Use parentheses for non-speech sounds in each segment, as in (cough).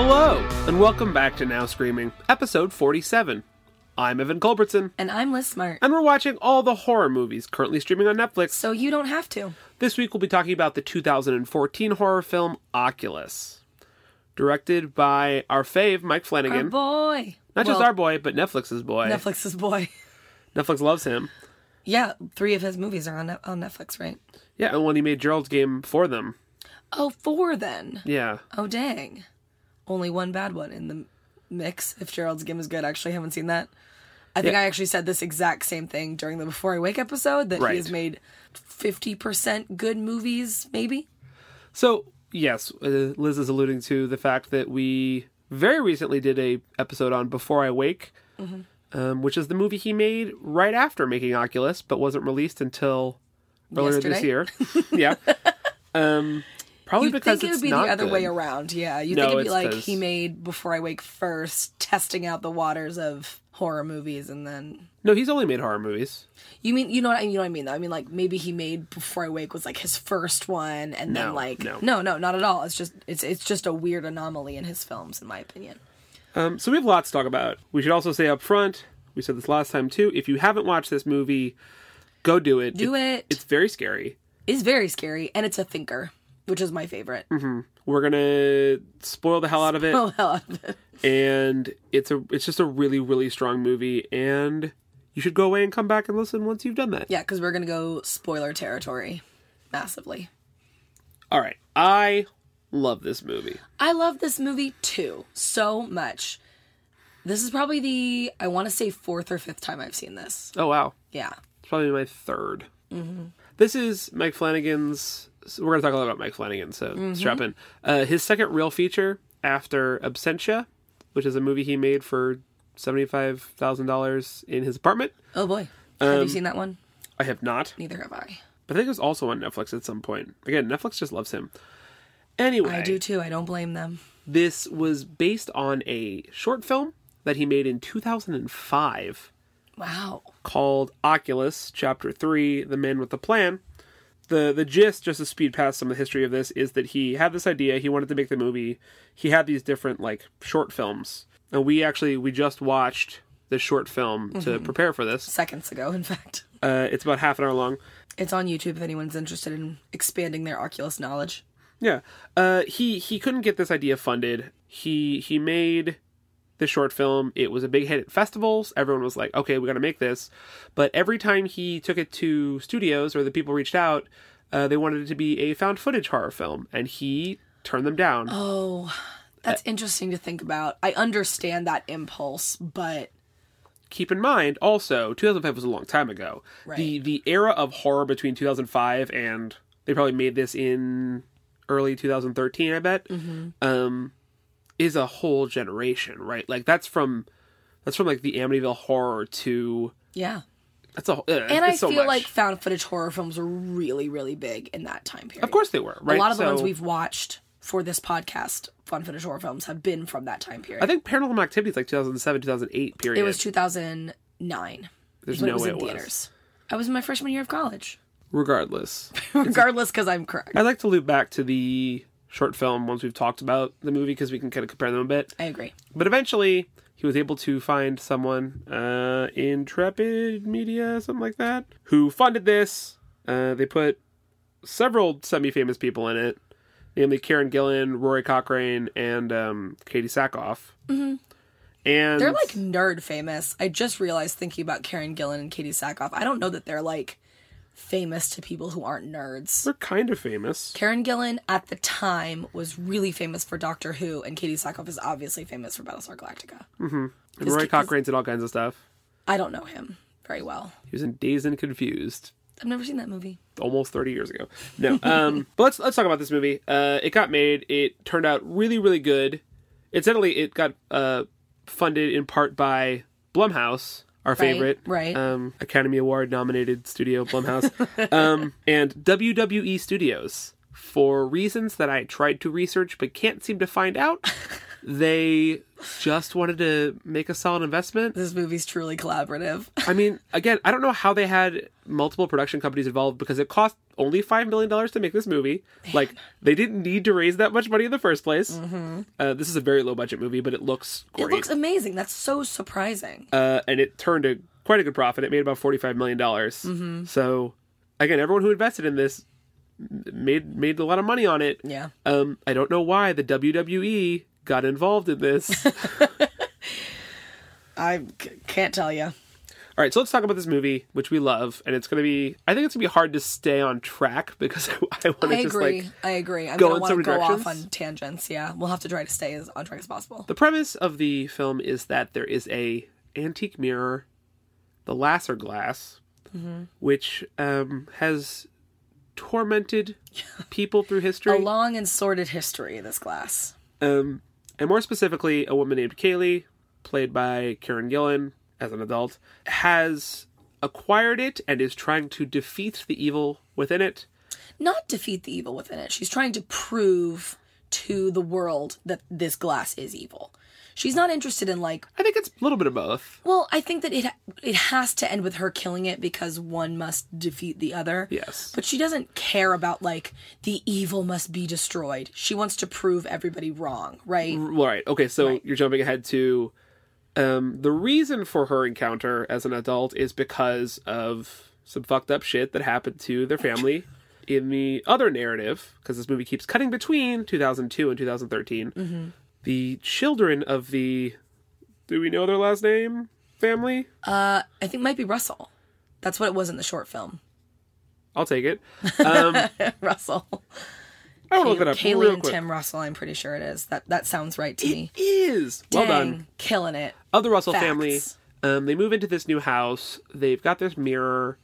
Hello, and welcome back to Now Screaming, episode 47. I'm Evan Culbertson, And I'm Liz Smart. and we're watching all the horror movies currently streaming on Netflix. So you don't have to. This week we'll be talking about the 2014 horror film Oculus, directed by our fave, Mike Our Flanagan. boy. Not just our boy, but Netflix's boy. Netflix's boy. Netflix loves him. Yeah, three of his movies are on Net- on Netflix, right? Yeah, and when he made Gerald's Game for them. Oh, four then. Yeah. Oh, dang. Only one bad one in the mix. If Gerald's Game is good, I actually haven't seen that. I think Yeah. I actually said this exact same thing during the Before I Wake episode that Right. he has made fifty percent good movies, maybe. So, yes, uh, Liz is alluding to the fact that we very recently did a episode on Before I Wake, Mm-hmm. um, which is the movie he made right after making Oculus, but wasn't released until earlier this year. (laughs) yeah. Um, probably You'd because think it would be the other good. way around. Yeah, you No, think it'd be like 'cause- he made Before I Wake first, testing out the waters of horror movies, and then No, he's only made horror movies. You mean you know what I you know what I mean though? I mean like maybe he made Before I Wake was like his first one and No, then like no. no no not at all. It's just it's it's just a weird anomaly in his films in my opinion. Um, so we have lots to talk about. We should also say up front, we said this last time too, if you haven't watched this movie, go do it. Do it. It's very scary. It's very scary and it's a thinker, which is my favorite. We're gonna spoil the hell out of it. Oh hell out of it. and it's a it's just a really really strong movie and you should go away and come back and listen once you've done that Yeah, because we're gonna go spoiler territory massively. all right i love this movie I love this movie too so much. This is probably the I want to say fourth or fifth time I've seen this. oh wow Yeah. it's probably my 3rd Mm-hmm. this is mike flanagan's so we're gonna talk a lot about mike flanagan so Mm-hmm. strap in uh, his second real feature after absentia which is a movie he made for $75000 in his apartment Oh boy. Have Um, you seen that one? i have not Neither have I. but i think it was also on netflix at some point again netflix just loves him anyway I do too. I don't blame them. This was based on a short film that he made in 2005 Wow. called Oculus, Chapter 3 The Man with the Plan. The, the gist, just to speed past some of the history of this, is that he had this idea. He wanted to make the movie. He had these different, like, short films. And we actually, we just watched this short film to prepare for this. Seconds ago, in fact. Uh, it's about half an hour long. It's on YouTube if anyone's interested in expanding their Oculus knowledge. Yeah. Uh, he he couldn't get this idea funded. He he made the short film. It was a big hit at festivals. Everyone was like, "Okay, we got to make this." But every time he took it to studios or the people reached out, uh, they wanted it to be a found footage horror film, and he turned them down. Oh, that's interesting to think about. I understand that impulse, but Keep in mind, also, 2005 was a long time ago. The Right. the era of horror between 2005 and they probably made this in early 2013, I bet. Um, is a whole generation, right? Like that's from that's from like the Amityville horror to yeah. that's a uh, And I so feel much. like found footage horror films were really, really big in that time period. of course they were, right? A lot of the ones we've watched for this podcast, found footage horror films, have been from that time period. I think Paranormal Activity is like 2007, 2008 period. it was 2009. There's no it was way in it was. theaters. I was in my freshman year of college. Regardless, (laughs) Regardless, because I'm correct. I'd like to loop back to the short film once we've talked about the movie because we can kind of compare them a bit. I agree. But eventually, he was able to find someone, uh, Intrepid Media, something like that, who funded this. Uh, they put several semi-famous people in it, namely Karen Gillan, Rory Cochrane, and um, Katee Sackhoff. Mm-hmm. And They're like nerd famous. I just realized thinking about Karen Gillan and Katee Sackhoff. I don't know that they're like famous to people who aren't nerds. they're kind of famous. Karen Gillan at the time was really famous for Doctor Who, and Katee Sackhoff is obviously famous for Battlestar Galactica. And His- Rory his- Cochrane's did all kinds of stuff. I don't know him very well. He was in Dazed and Confused. I've never seen that movie. almost 30 years ago. No. (laughs) Um, but let's let's talk about this movie. Uh, it got made. It turned out really really good. Incidentally, it got uh, funded in part by Blumhouse, our favorite, right. Um, Academy Award nominated studio Blumhouse, (laughs) um, and WWE Studios. For reasons that I tried to research but can't seem to find out, they just wanted to make a solid investment. This movie's truly collaborative. (laughs) I mean, again, I don't know how they had multiple production companies involved because it cost only five million dollars to make this movie. Like (laughs) they didn't need to raise that much money in the first place. Mm-hmm. Uh, this is a very low budget movie, but it looks great. It looks amazing. That's so surprising. uh, and it turned a quite a good profit. It made about forty five million dollars. Mm-hmm. So again, everyone who invested in this made made a lot of money on it. Yeah. Um, I don't know why the WWE got involved in this. (laughs) I c- can't tell you. All right, so let's talk about this movie, which we love, and it's going to be. I think it's going to be hard to stay on track because (laughs) I, I want to just agree. like I agree. I'm go gonna in want some to go off on tangents. Yeah, we'll have to try to stay as on track as possible. The premise of the film is that there is a antique mirror, the Lasser glass, Mm-hmm. which um, has tormented (laughs) people through history. A long and sordid history of this glass. um, and more specifically, a woman named Kaylee, played by Karen Gillan as an adult, has acquired it and is trying to defeat the evil within it. Not defeat the evil within it. She's trying to prove to the world that this glass is evil. She's not interested in like I think it's a little bit of both. Well, I think that it it has to end with her killing it because one must defeat the other. Yes. But she doesn't care about like the evil must be destroyed. She wants to prove everybody wrong, right? Right. Okay. So Right. you're jumping ahead to um, the reason for her encounter as an adult is because of some fucked up shit that happened to their family in the other narrative. Because this movie keeps cutting between 2002 and 2013. The children of the do we know their last name family? Uh, I think it might be Russell. That's what it was in the short film. I'll take it. (laughs) Russell. I want to look it up Kaylee real and quick. Tim Russell, I'm pretty sure it is. That that sounds right to me. It is well Dang, done. Killing it. of the Russell Facts. family. Um, they move into this new house. They've got this mirror,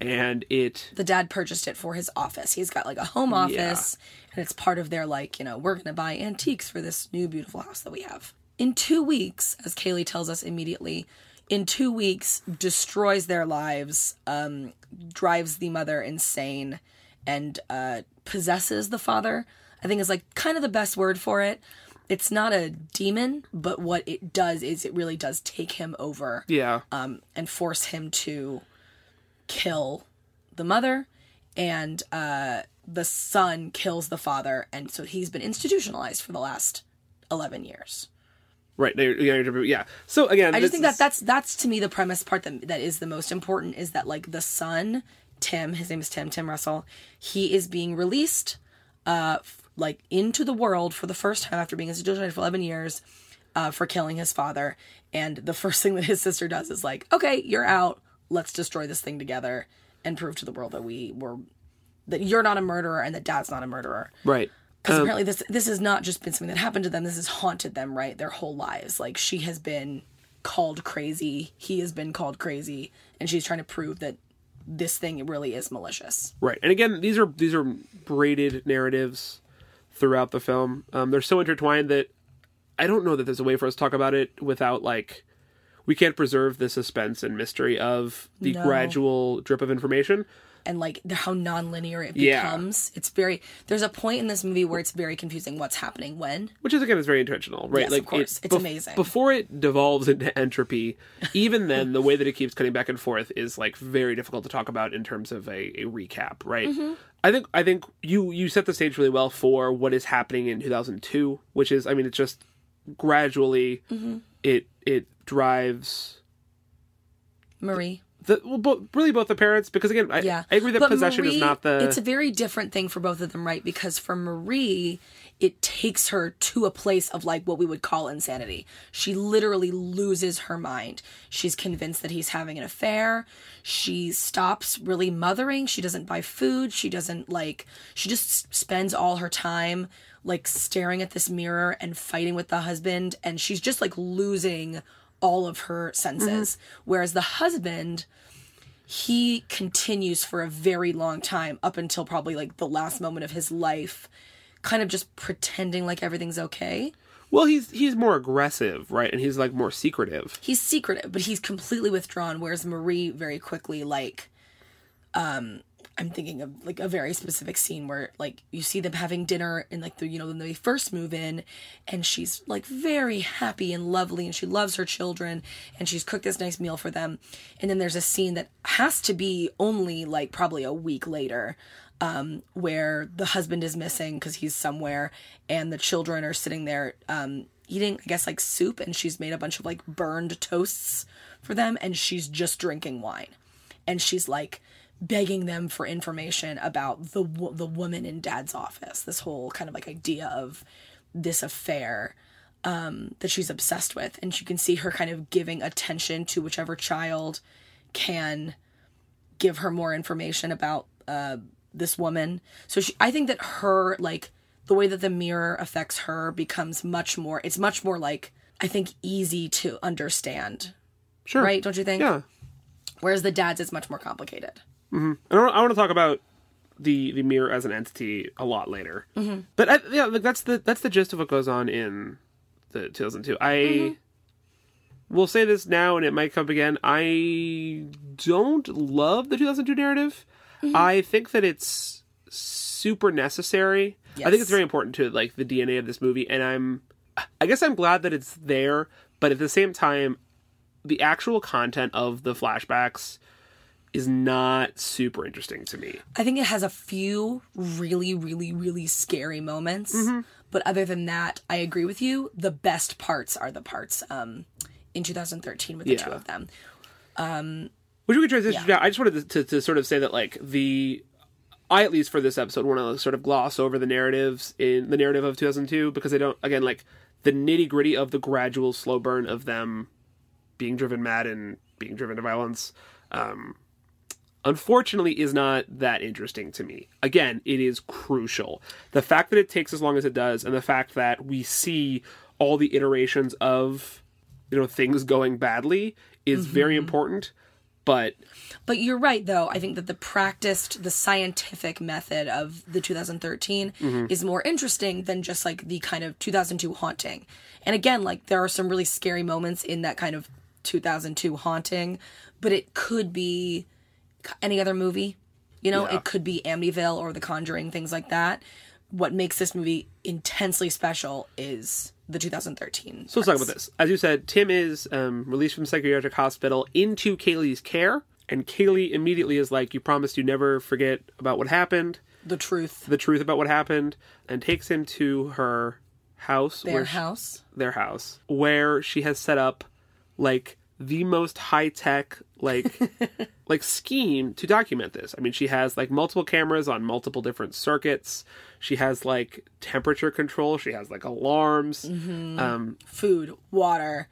and it the dad purchased it for his office. He's got like a home office, and it's part of their like, you know, we're gonna buy antiques for this new beautiful house that we have. In two weeks, as Kaylee tells us immediately, in two weeks, destroys their lives, um, drives the mother insane, and uh, possesses the father. I think is like kind of the best word for it. It's not a demon, but what it does is it really does take him over yeah um, and force him to kill the mother, and uh, the son kills the father, and so he's been institutionalized for the last eleven years. right. Yeah. So again, I just think that that's that's to me the premise part that that is the most important is that like the son Tim, his name is Tim Tim Russell, he is being released, uh, f- like into the world for the first time after being institutionalized for eleven years, uh, for killing his father. And the (laughs) first thing that his sister does is like, okay, you're out. Let's destroy this thing together and prove to the world that we were that you're not a murderer and that dad's not a murderer right. because apparently this this has not just been something that happened to them this has haunted them right their whole lives like she has been called crazy he has been called crazy and she's trying to prove that this thing really is malicious Right. And again, these are these are braided narratives throughout the film. Um, they're so intertwined that I don't know that there's a way for us to talk about it without like we can't preserve the suspense and mystery of the No. gradual drip of information. And like the, how non-linear it Yeah. becomes it's very there's a point in this movie where it's very confusing what's happening when which is again is very intentional, right? Yes, of course. It's amazing. Before it devolves into entropy, even then, the way that it keeps cutting back and forth is like very difficult to talk about in terms of a, a recap, right? Mm-hmm. I think I think you you set the stage really well for what is happening in 2002, which is I mean it's just gradually Mm-hmm. it it drives marie the well, really both the parents because again I, yeah. I agree that But possession Marie, is not the it's a very different thing for both of them right? Because for marie it takes her to a place of like what we would call insanity. She literally loses her mind. She's convinced that he's having an affair. She stops really mothering. She doesn't buy food. She doesn't like she just spends all her time like staring at this mirror and fighting with the husband. And she's just like losing all of her senses. Whereas the husband he continues for a very long time up until probably like the last moment of his life kind of just pretending like everything's okay. Well he's he's more aggressive right? And he's like more secretive. He's secretive but he's completely withdrawn. Whereas marie very quickly like um I'm thinking of like a very specific scene where like you see them having dinner and like the you know when they first move in and she's like very happy and lovely and she loves her children and she's cooked this nice meal for them. And then there's a scene that has to be only like probably a week later um, where the husband is missing because he's somewhere and the children are sitting there um, eating I guess like soup and she's made a bunch of like burned toasts for them and she's just drinking wine. And she's like begging them for information about the the woman in dad's office this whole kind of like idea of this affair um, that she's obsessed with. And you can see her kind of giving attention to whichever child can give her more information about uh, this woman. So she, i think that her like the way that the mirror affects her becomes much more it's much more like i think easy to understand. Sure. right? Don't you think? Yeah. Whereas the dad's is much more complicated mm-hmm. I, don't, I want to talk about the the mirror as an entity a lot later. Mm-hmm. But I, yeah, like that's the that's the gist of what goes on in the 2002. I mm-hmm. will say this now, and it might come up again. I don't love the 2002 narrative. Mm-hmm. I think that it's super necessary. I think it's very important to like the DNA of this movie, and I'm I guess I'm glad that it's there. But at the same time, the actual content of the flashbacks is not super interesting to me. I think it has a few really, really, really scary moments. Mm-hmm. But other than that, I agree with you. The best parts are the parts um, in 2013 with the two of them. Which we could transition to. I just wanted to, to, to sort of say that, like, the. I, at least for this episode, want to sort of gloss over the narratives in the narrative of 2002 because they don't, again, like, the nitty gritty of the gradual slow burn of them being driven mad and being driven to violence, um, unfortunately, is not that interesting to me. Again, it is crucial. The fact that it takes as long as it does, and the fact that we see all the iterations of, you know, things going badly is very important. But But you're right, though. I think that the practiced, the scientific method of the 2013 Mm-hmm. is more interesting than just like the kind of 2002 haunting. And again, like there are some really scary moments in that kind of 2002 haunting, but it could be any other movie. You know, Yeah. it could be Amityville or The Conjuring, things like that. What makes this movie intensely special is the 2013. So let's talk about this. As you said, Tim is um, released from psychiatric hospital into Kaylee's care, and Kaylee immediately is like, "You promised you never forget about what happened, The truth, the truth about what happened," and takes him to her house, their where she- house. their house, where she has set up like the most high tech like (laughs) like scheme to document this. I mean, she has like multiple cameras on multiple different circuits. She has like temperature control. She has like alarms. Um, food, water,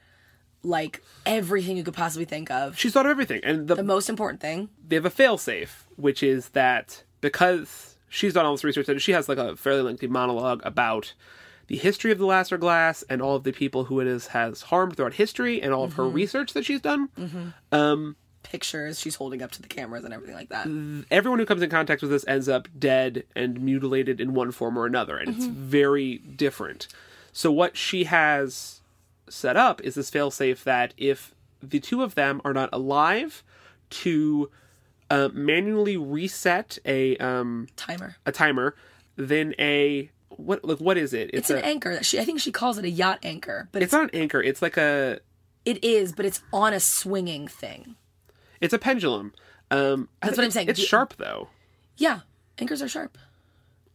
like everything you could possibly think of. she's thought of everything, and the The most important thing, they have a failsafe, which is that because she's done all this research and she has like a fairly lengthy monologue about the history of the Lasser glass and all of the people who it is has harmed throughout history and all of her research that she's done. Um, pictures she's holding up to the cameras and everything like that. everyone who comes in contact with this ends up dead and mutilated in one form or another, and it's very different. So what she has set up is this failsafe that if the two of them are not alive, to uh, manually reset a um, Timer. a timer, then a what like what is it? It's a an anchor. that She, I think she calls it a yacht anchor, but it's it's, not an anchor. It's like a it is, but it's on a swinging thing. it's a pendulum. Um, That's what I'm saying. It's sharp though. Yeah, anchors are sharp.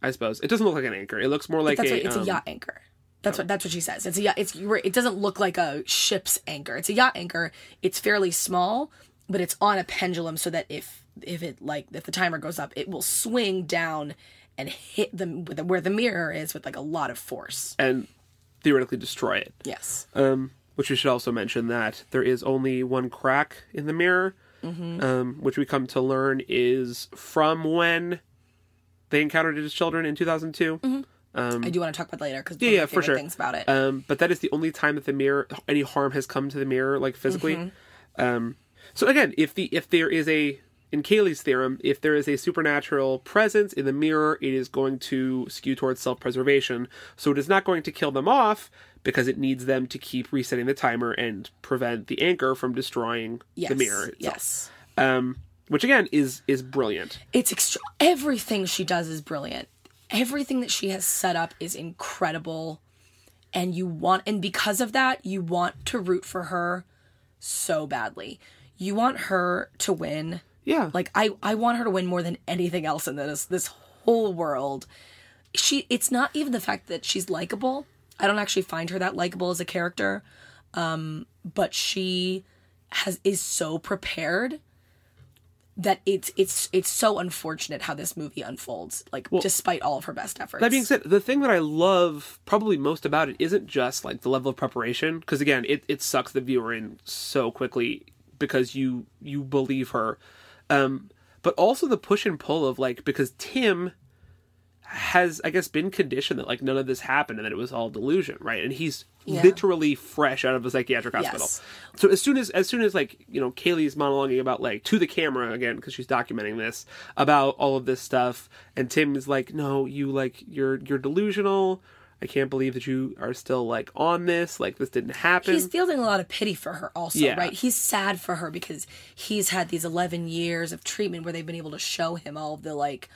I suppose it doesn't look like an anchor. It looks more like That's a. what, it's um, a yacht anchor. That's what that's what she says. It's a yacht. It's it doesn't look like a ship's anchor. It's a yacht anchor. It's fairly small, but it's on a pendulum so that if if it like if the timer goes up, it will swing down and hit them with the, where the mirror is with like a lot of force. and theoretically destroy it. Yes. Um, which we should also mention that there is only one crack in the mirror, Mm-hmm. um, which we come to learn is from when they encountered his children in 2002. I do want to talk about that later because Yeah, yeah, for sure. things about it. Um, but that is the only time that the mirror, any harm has come to the mirror, like physically. Mm-hmm. Um, so again, if the if there is a in Kaylee's theorem, if there is a supernatural presence in the mirror, it is going to skew towards self preservation. So it is not going to kill them off because it needs them to keep resetting the timer and prevent the anchor from destroying yes. the mirror. itself. Yes. Um, which again is is brilliant. It's everything she does is brilliant. Everything that she has set up is incredible. And you want and because of that, you want to root for her so badly. You want her to win. Yeah, Like I I want her to win more than anything else in this this whole world. She it's not even the fact that she's likable. I don't actually find her that likable as a character. Um but she has is so prepared that it's it's it's so unfortunate how this movie unfolds like despite all of her best efforts. That being said, the thing that I love probably most about it isn't just like the level of preparation, because again, it, it sucks the viewer in so quickly because you you believe her, um, but also the push and pull of like because Tim has I guess been conditioned that like none of this happened and that it was all delusion, right? And he's Yeah. literally fresh out of a psychiatric hospital. Yes. So as soon as as soon as like you know Kaylee's monologuing about like to the camera again because she's documenting this about all of this stuff, and Tim is like, no, you like you're you're delusional. I can't believe that you are still like on this. Like this didn't happen. he's feeling a lot of pity for her also Yeah. right he's sad for her because he's had these 11 years of treatment where they've been able to show him all of the like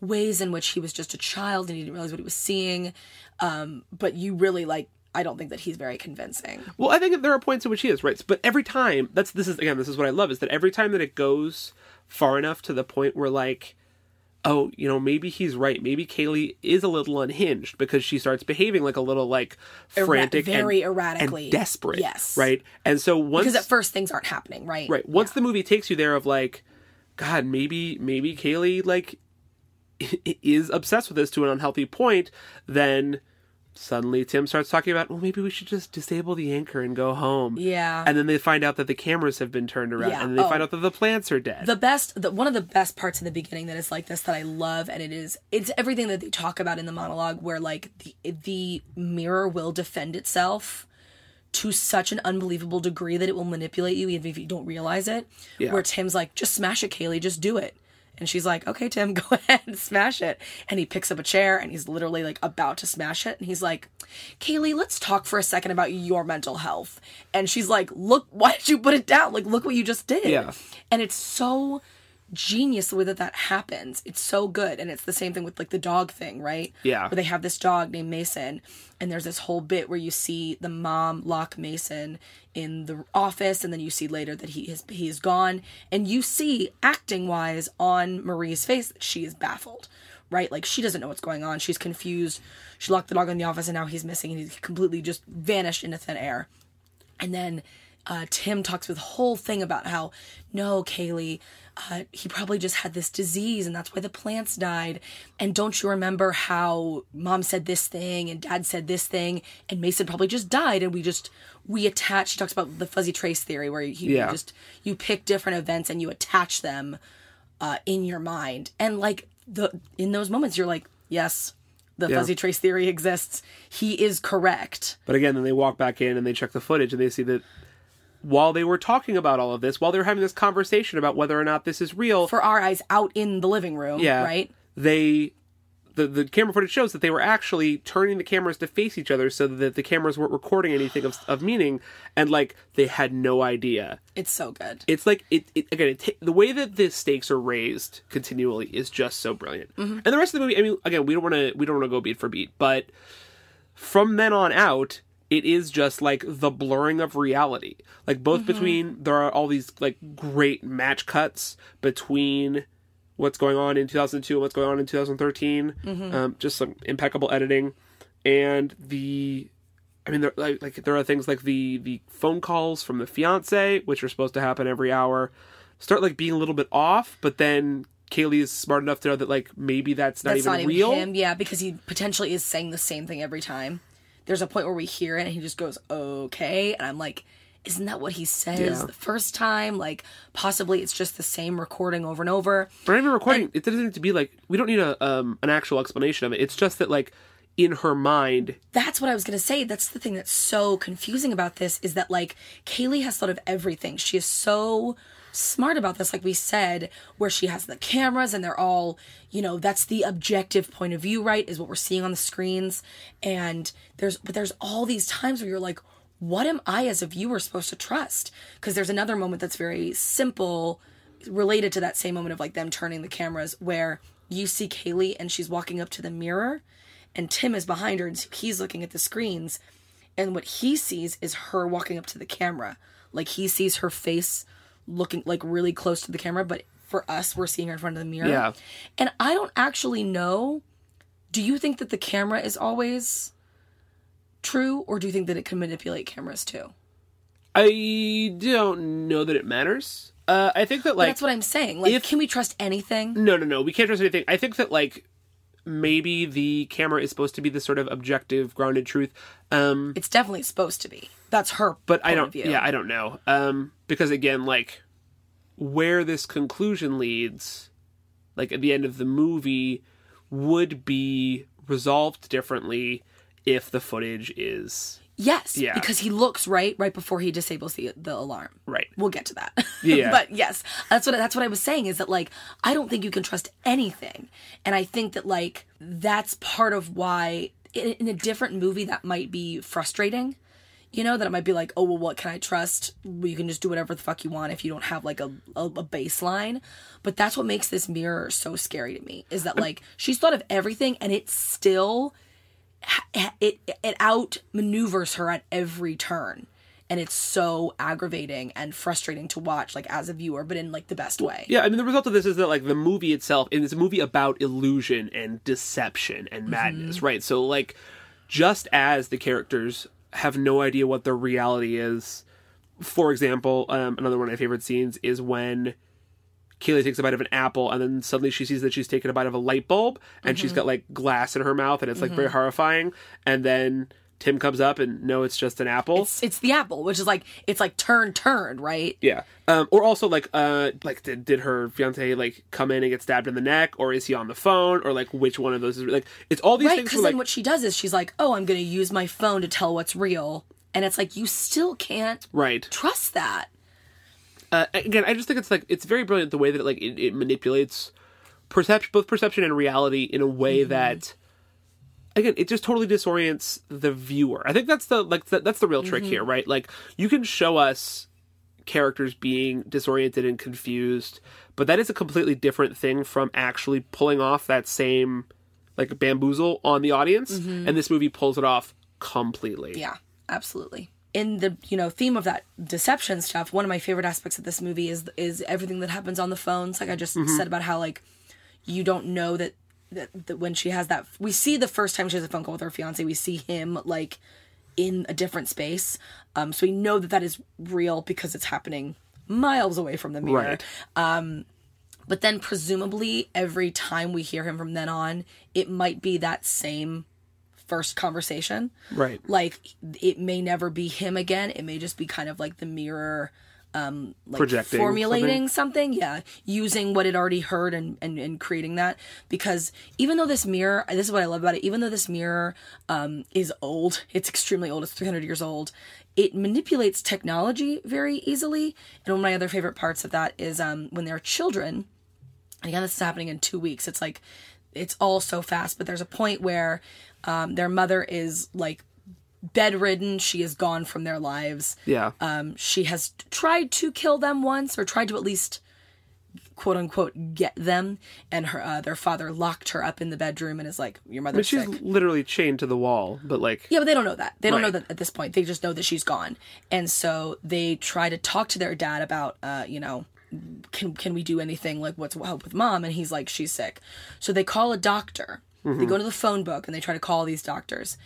ways in which he was just a child and he didn't realize what he was seeing um but you really like i don't think that he's very convincing Well, I think that there are points in which he is right, but every time that's this is again this is what I love is that every time that it goes far enough to the point where like, oh, you know, maybe he's right, maybe Kaylee is a little unhinged because she starts behaving like a little like frantic, very and, erratically. and desperate, Yes. right, and so once because at first things aren't happening right? Right. Once the movie takes you there of like, God, maybe maybe Kaylee like (laughs) is obsessed with this to an unhealthy point, then suddenly Tim starts talking about, well, maybe we should just disable the anchor and go home. Yeah. And then they find out that the cameras have been turned around, Yeah. and then they Oh. find out that the plants are dead. the best the, one of the best parts in the beginning that is like this that i love and it is it's everything that they talk about in the monologue where like the the mirror will defend itself to such an unbelievable degree that it will manipulate you even if you don't realize it Yeah. where tim's like just smash it kaylee just do it and she's like okay tim (laughs) go ahead and smash it. And he picks up a chair and he's literally like about to smash it. And he's like kaylee let's talk for a second about your mental health. And she's like look (laughs) why did you put it down? Like look what you just did. Yeah. and it's so genius the way that that happens. It's so good. And it's the same thing with like the dog thing right? Yeah. where they have this dog named mason and there's this whole bit where you see the mom lock mason in the office and then you see later that he is he is gone. And you see acting wise on marie's face that she is baffled right? Like she doesn't know what's going on. She's confused. She locked the dog in the office and now he's missing and he's completely just vanished into thin air. And then uh, Tim talks with the whole thing about how, no, Kaylee, uh, he probably just had this disease and that's why the plants died. And don't you remember how mom said this thing and dad said this thing and Mason probably just died and we just, we attach, he talks about the fuzzy trace theory where you, Yeah. you just, you pick different events and you attach them uh, in your mind. And like the, in those moments, you're like, yes, the Yeah. fuzzy trace theory exists. He is correct. But again, then they walk back in and they check the footage and they see that while they were talking about all of this, while they were having this conversation about whether or not this is real, For our eyes out in the living room, yeah, right? They the the camera footage shows that they were actually turning the cameras to face each other so that the cameras weren't recording anything of, of meaning, and like they had no idea. It's so good. It's like it, it again. It ta- the way that the stakes are raised continually is just so brilliant. Mm-hmm. And the rest of the movie, I mean, again, we don't want to we don't want to go beat for beat, but from then on out, it is just like the blurring of reality. Like both between there are all these like great match cuts between what's going on in 2002 and what's going on in 2013. Um, just some impeccable editing, and the. I mean, there, like, like there are things like the the phone calls from the fiance, which are supposed to happen every hour, start like being a little bit off. But then Kaylee is smart enough to know that like maybe that's not That's even not even real. him, yeah, because he potentially is saying the same thing every time. There's a point where we hear it and he just goes, "Okay," and I'm like, "Isn't that what he says Yeah. the first time? Like, possibly it's just the same recording over and over." But not even recording. it doesn't need to be like we don't need a um an actual explanation of it. It's just that like in her mind, That's what I was gonna say. That's the thing that's so confusing about this is that like Kaylee has thought of everything. She is so smart about this, like we said, where she has the cameras and they're all, you know, that's the objective point of view, right? Is what we're seeing on the screens. And there's but there's all these times where you're like, what am I as a viewer supposed to trust? Because there's another moment that's very simple related to that same moment of like them turning the cameras where you see Kaylee and she's walking up to the mirror and Tim is behind her and so he's looking at the screens and what he sees is her walking up to the camera. Like he sees her face looking like really close to the camera, but for us we're seeing her in front of the mirror. Yeah. And I don't actually know do you think that the camera is always true or do you think that it can manipulate cameras too? I don't know that it matters. Uh, I think that like That's what I'm saying. Like if- can we trust anything? no, no, no. We can't trust anything. I think that like maybe the camera is supposed to be the sort of objective, grounded truth. Um, It's definitely supposed to be. That's her but I don't. of view. Yeah, I don't know. Um, because again, like where this conclusion leads, like at the end of the movie, would be resolved differently if the footage is Yes, Yeah. because he looks right right before he disables the the alarm. right. We'll get to that. Yeah. (laughs) but yes, that's what that's what I was saying is that like I don't think you can trust anything, and I think that like that's part of why in, in a different movie that might be frustrating. You know that it might be like, oh well, what can I trust? You can just do whatever the fuck you want if you don't have like a, a a baseline. But that's what makes this mirror so scary to me is that like she's thought of everything and it still it it outmaneuvers her at every turn and it's so aggravating and frustrating to watch like as a viewer but in like the best way Yeah, I mean the result of this is that like the movie itself, and it's a movie about illusion and deception and madness, mm-hmm. right? So like, just as the characters have no idea what the reality is. For example, um, another one of my favorite scenes is when Kaylee takes a bite of an apple, and then suddenly she sees that she's taken a bite of a light bulb, and she's got like glass in her mouth, and it's like very horrifying. And then Tim comes up, and no, it's just an apple. it's, it's the apple which is like it's like turn turn right Yeah. Um, or also like uh like did, did her fiance like come in and get stabbed in the neck or is he on the phone or like which one of those is like it's all these right things because then like what she does is she's like oh i'm gonna use my phone to tell what's real and it's like you still can't right trust that uh, again I just think it's like it's very brilliant the way that like it, it manipulates perception both perception and reality in a way Mm-hmm. that again it just totally disorients the viewer I think that's the like the, that's the real trick Mm-hmm. here right like you can show us characters being disoriented and confused but that is a completely different thing from actually pulling off that same like bamboozle on the audience and this movie pulls it off completely Mm-hmm. Yeah, absolutely. In the you know theme of that deception stuff, one of my favorite aspects of this movie is is everything that happens on the phones. Like I just said about how like you don't know that, that that when she has that we see the first time she has a phone call with her fiance, we see him like in a different space. Um, so we know that that is real because it's happening miles away from the mirror. right But then presumably every time we hear him from then on, it might be that same first conversation. right Like it may never be him again. It may just be kind of like the mirror um like Projecting formulating something. yeah using what it already heard and, and and creating that because even though this mirror this is what i love about it even though this mirror um is old it's extremely old it's 300 years old it manipulates technology very easily and one of my other favorite parts of that is um when they're children and again this is happening in two weeks it's like it's all so fast but there's a point where um, their mother is like bedridden she is gone from their lives yeah um, she has tried to kill them once or tried to at least quote unquote get them and her uh, their father locked her up in the bedroom and is like your but mother's she's sick literally chained to the wall but like yeah, but they don't know that. They don't know that at this point. They just know that she's gone. And so they try to talk to their dad about, uh, you know, can can we do anything like what's help with mom? And he's like, she's sick. So they call a doctor. They go to the phone book and they try to call these doctors.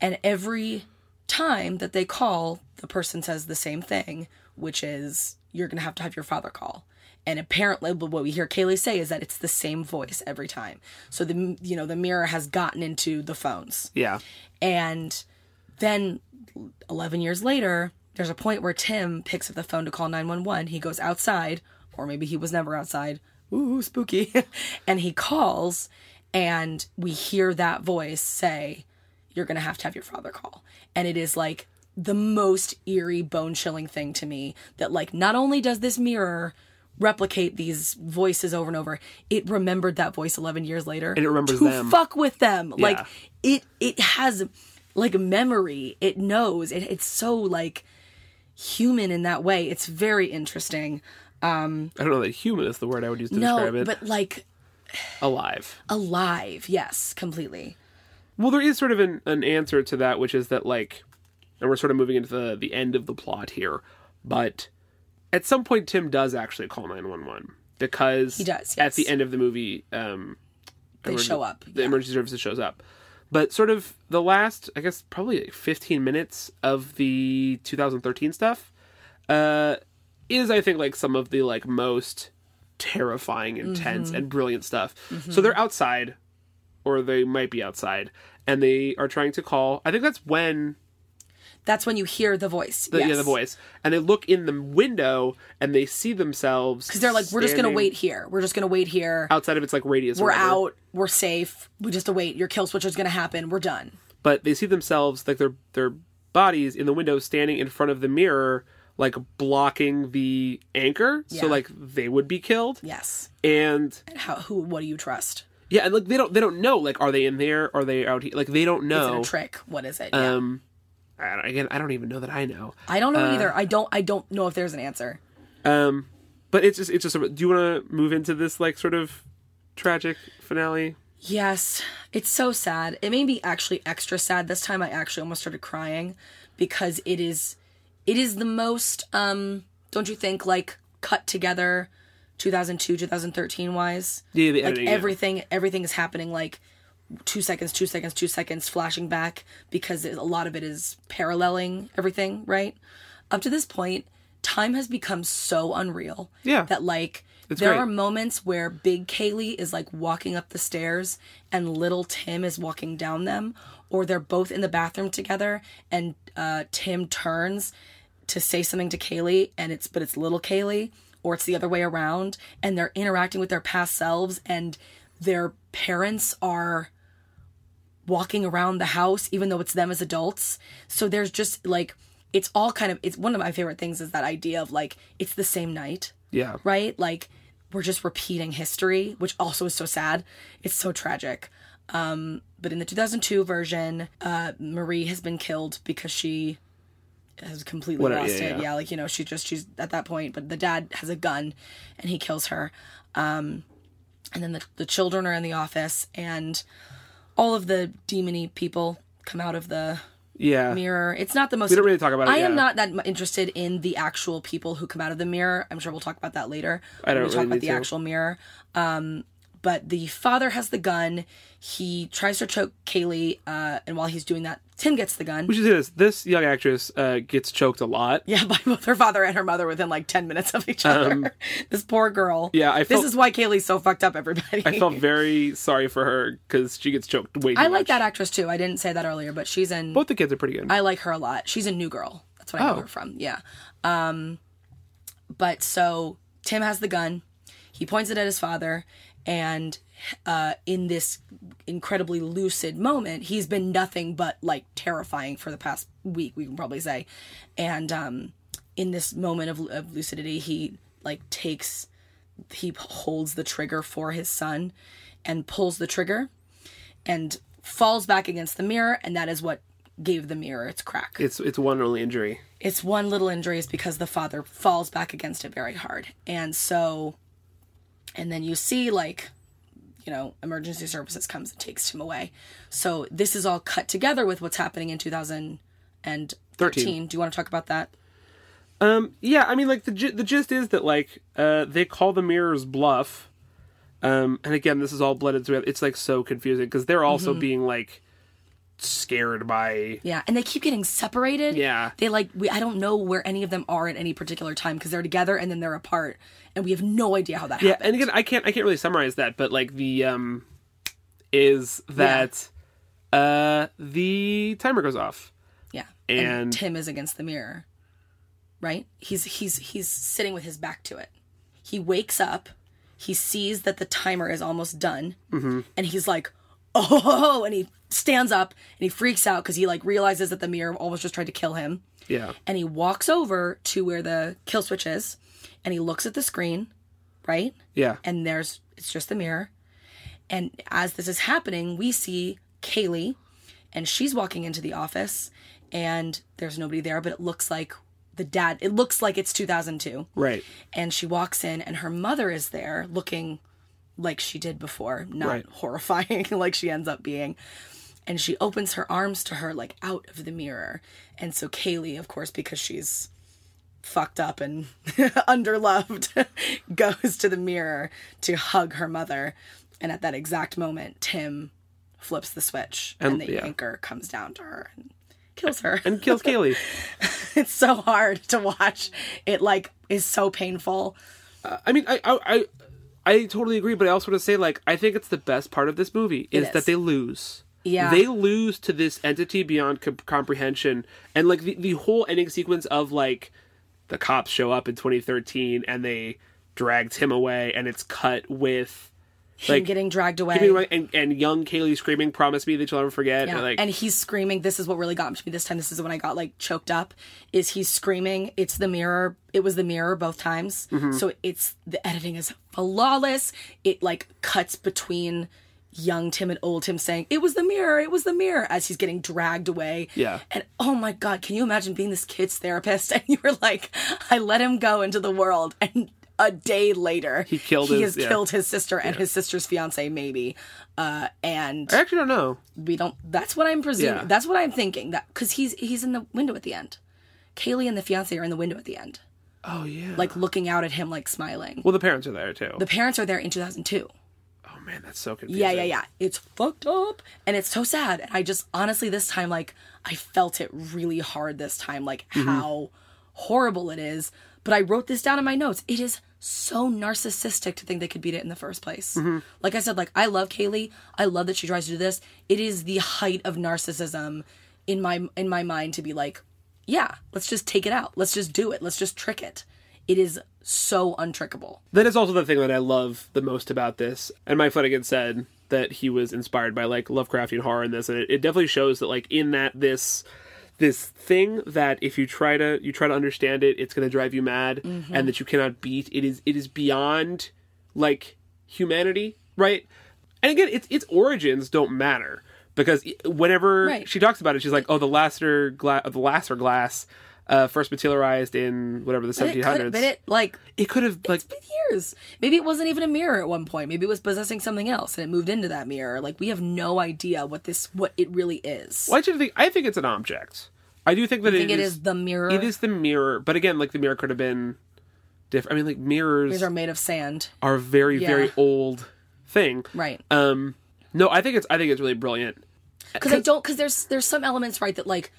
And every time that they call, the person says the same thing, which is you're gonna have to have your father call. And apparently, what we hear Kaylee say is that it's the same voice every time. So the you know the mirror has gotten into the phones. yeah And then 11 years later, there's a point where Tim picks up the phone to call 911. He goes outside, or maybe he was never outside. Ooh, spooky. (laughs) and he calls, and we hear that voice say, You're going to have to have your father call. And it is like the most eerie, bone chilling thing to me that, like, not only does this mirror replicate these voices over and over, it remembered that voice 11 years later. And it remembers to them. fuck with them. Like, it it has like memory it knows it, it's so like human in that way. It's very interesting. Um, I don't know that human is the word I would use to No, describe it. but like Alive. alive. Yes, completely. Well, there is sort of an, an answer to that, which is that like, and we're sort of moving into the the end of the plot here, but at some point Tim does actually call nine one one because He does, at the end of the movie. Um, They show up. The yeah. emergency services shows up, but sort of the last, I guess, probably like fifteen minutes of the 2013 stuff, uh, is I think like some of the like most terrifying, intense, Mm-hmm. and brilliant stuff. So they're outside, or they might be outside, and they are trying to call. I think that's when That's when you hear the voice. the, yes. yeah the voice, and they look in the window and they see themselves Because they're like, we're just gonna wait here. We're just gonna wait here. outside of its like radius. We're out. We're safe. We just await. Your kill switch is gonna happen. We're done. but they see themselves like their their bodies in the window standing in front of the mirror like blocking the anchor so like they would be killed Yes. and And how? Who? What do you trust? Yeah and like they don't they don't know like are they in there are they out here like they don't Is know it a trick? What is it? Yeah. um I don't, again i don't even know that i know I don't know either. I don't. I don't know if there's an answer. um but it's just it's just do you want to move into this like sort of tragic finale Yes, it's so sad. It made me actually extra sad this time. I actually almost started crying because it is it is the most um don't you think like cut together 2002 2013 wise. yeah the Like yeah. everything everything is happening like 2 seconds 2 seconds 2 seconds flashing back because a lot of it is paralleling everything, right? Up to this point, time has become so unreal Yeah. that like It's there great. are moments where big Kaylee is like walking up the stairs and little Tim is walking down them, or they're both in the bathroom together and uh, Tim turns to say something to Kaylee and it's but it's little Kaylee, or it's the other way around, and they're interacting with their past selves and their parents are walking around the house even though it's them as adults. So there's just like it's all kind of it's one of my favorite things is that idea of like it's the same night yeah right? Like we're just repeating history, which also is so sad. It's so tragic. Um, but in the 2002 version, uh, Marie has been killed because she has completely Whatever, lost yeah, it. yeah. Yeah, like you know, she just she's at that point. But the dad has a gun, and he kills her. Um, and then the the children are in the office, and all of the demony people come out of the yeah mirror. It's not the most. we don't really talk about it I am not that interested in the actual people who come out of the mirror. I'm sure we'll talk about that later. I don't we talk really about need the to. actual mirror. Um, but the father has the gun. He tries to choke Kaylee, uh, and while he's doing that, Tim gets the gun. we should say this this young actress uh gets choked a lot yeah, (laughs) by both her father and her mother within like ten minutes of each other. (laughs) this poor girl. Um, yeah, I this is why Kaylee's so fucked up. Everybody. I felt very sorry for her because she gets choked way too I like much. that actress too. I didn't say that earlier, but she's in. Both the kids are pretty good. I like her a lot. She's a new girl. That's what I know Oh. her from. Yeah. Um, but so Tim has the gun. He points it at his father, and uh, in this incredibly lucid moment, he's been nothing but like terrifying for the past week. We can probably say, and um, in this moment of, of lucidity, he like takes, he holds the trigger for his son, and pulls the trigger, and falls back against the mirror, and that is what gave the mirror its crack. it's it's one only injury. It's one little injury is because the father falls back against it very hard. And so and then you see like you know, emergency services comes and takes him away. So this is all cut together with what's happening in 2013. Thirteen. Do you want to talk about that? Um, yeah, I mean, like the the gist is that like uh, they call the mirrors bluff, um, and again, this is all blended together. It's like so confusing because they're also Mm-hmm. being like scared by Yeah, and they keep getting separated. Yeah. They like we I don't know where any of them are at any particular time because they're together and then they're apart and we have no idea how that yeah. happened. And again, I can't I can't really summarize that, but like the um is that uh the timer goes off. Yeah. And- Tim is against the mirror. Right? He's he's he's sitting with his back to it. He wakes up, he sees that the timer is almost done, Mm-hmm. and he's like, "Oh!" (laughs) and he stands up and he freaks out because he like realizes that the mirror almost just tried to kill him. Yeah, And he walks over to where the kill switch is, and he looks at the screen, right? yeah, and there's it's just the mirror. And as this is happening, we see Kaylee, and she's walking into the office, and there's nobody there, but it looks like the dad. It looks like it's 2002, Right. and she walks in, and her mother is there, looking like she did before, not Right. horrifying (laughs) like she ends up being. And she opens her arms to her like out of the mirror, and so Kaylee, of course, because she's fucked up and (laughs) underloved, (laughs) goes to the mirror to hug her mother. And at that exact moment, Tim flips the switch and, And- the yeah. anchor comes down to her and kills her. And kills Kaylee. it's so hard to watch. It like is so painful. Uh, I mean, I, I, I, totally agree, but I also want to say, like, I think it's the best part of this movie is, is. that they lose. Yeah. They lose to this entity beyond com- comprehension, and like the, the whole ending sequence of like the cops show up in 2013 and they dragged him away, and it's cut with Him like getting dragged away. away- and, and young Kaylee screaming, "Promise me that you'll never forget." Yeah. And, like, and he's screaming. This is what really got me this time. This is when I got like choked up. Is he's screaming? It's the mirror. It was the mirror both times. Mm-hmm. So it's the editing is flawless. It like cuts between young Tim and old Tim saying it was the mirror. It was the mirror as he's getting dragged away. Yeah. And oh my god, can you imagine being this kid's therapist (laughs) and you were like, I let him go into the world and. A day later, He killed he his- has yeah. killed his sister and his sister's fiance, maybe. Uh, and I actually don't know. we don't that's what i'm presuming Yeah. that's what i'm thinking that because he's he's in the window at the end kaylee and the fiance are in the window at the end Oh yeah. like looking out at him like smiling well, the parents are there too. the parents are there in 2002 oh man, that's so confusing. yeah yeah yeah it's fucked up and it's so sad and i just honestly this time like i felt it really hard this time like Mm-hmm. how horrible it is but i wrote this down in my notes. It is so narcissistic to think they could beat it in the first place. Mm-hmm. like i said like i love kaylee. I love that she tries to do this. It is the height of narcissism in my in my mind to be like yeah let's just take it out. Let's just do it. Let's just trick it. It is so untrickable. That is also the thing that I love the most about this. And Mike Flanagan said that he was inspired by like Lovecraftian horror in this, and it, it definitely shows that like in that this this thing that if you try to you try to understand it, it's going to drive you mad, mm-hmm. and that you cannot beat. It is it is beyond like humanity, right? And again, its its origins don't matter because whenever Right. she talks about it, she's like, "Oh, the Lasser glass, the Lasser glass." Uh, first materialized in whatever the but seventeen it could have been it like It could have like it's been years. Maybe it wasn't even a mirror at one point. Maybe it was possessing something else and it moved into that mirror. Like we have no idea what this what it really is. Well, I think I think it's an object. I do think that I think it it is, is the mirror. It is the mirror, but again, like the mirror could have been different. I mean, like mirrors These are, are made of sand. Are very Yeah. very old thing. Right. Um. No, I think it's I think it's really brilliant. Because I don't because there's there's some elements right that like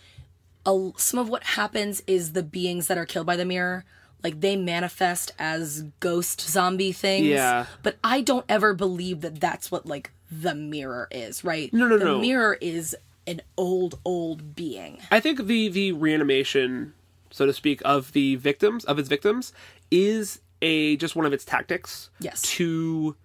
a, some of what happens is the beings that are killed by the mirror like they manifest as ghost zombie things. Yeah. But I don't ever believe that that's what like the mirror is, right? No, no, the no. The mirror is an old old being. I think the the reanimation, so to speak, of the victims of its victims is a just one of its tactics. Yes. To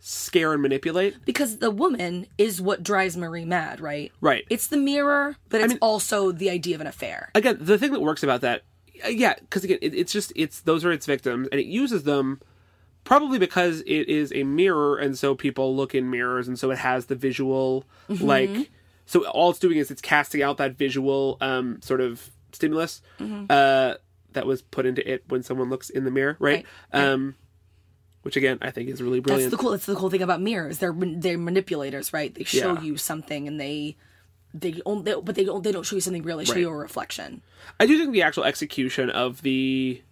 scare and manipulate. because the woman is what drives Marie mad, right? Right. It's the mirror, but it's mean- also the idea of an affair. again the thing that works about that uh, yeah because again it, it's just it's those are its victims and it uses them probably because it is a mirror and so people look in mirrors and so it has the visual Mm-hmm. like so all it's doing is it's casting out that visual um sort of stimulus Mm-hmm. uh that was put into it when someone looks in the mirror right, Right, um which again i think is really brilliant. That's the cool. That's the cool thing about mirrors. They're they're manipulators, right? They show Yeah. you something, and they they. They, but they don't. They don't show you something real. They show Right. you a reflection. i do think the actual execution of the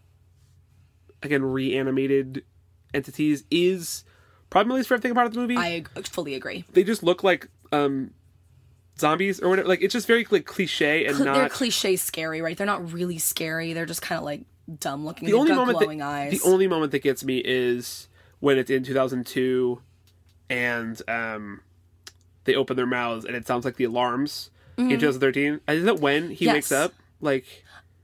again reanimated entities is probably my least favorite thing about the movie I fully agree. they just look like um zombies or whatever like it's just very like cliche and Cl- They're not cliche scary, right? They're not really scary. They're just kind of like dumb looking. the only moment glowing that, eyes. the only moment that gets me is when it's in 2002 and um they open their mouths and it sounds like the alarms in 2013 is that when he Mm-hmm. Yes. wakes up like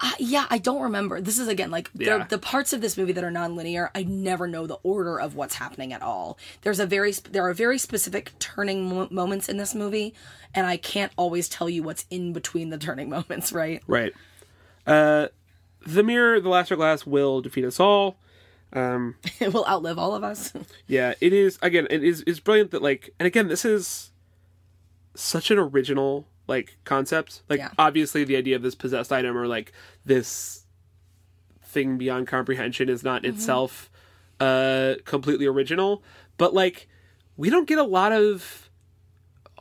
Uh, yeah, I don't remember. This is again like Yeah. the parts of this movie that are nonlinear. I never know the order of what's happening at all. There's a very sp- there are very specific turning mo- moments in this movie, and I can't always tell you what's in between the turning (laughs) moments. Right? right uh the mirror the Lasser glass will defeat us all um (laughs) it will outlive all of us. (laughs) Yeah, it is. Again, it is. It's brilliant that like, and again, this is such an original like concept. Like, Yeah. obviously, the idea of this possessed item or like this thing beyond comprehension is not Mm-hmm. itself uh completely original, but like we don't get a lot of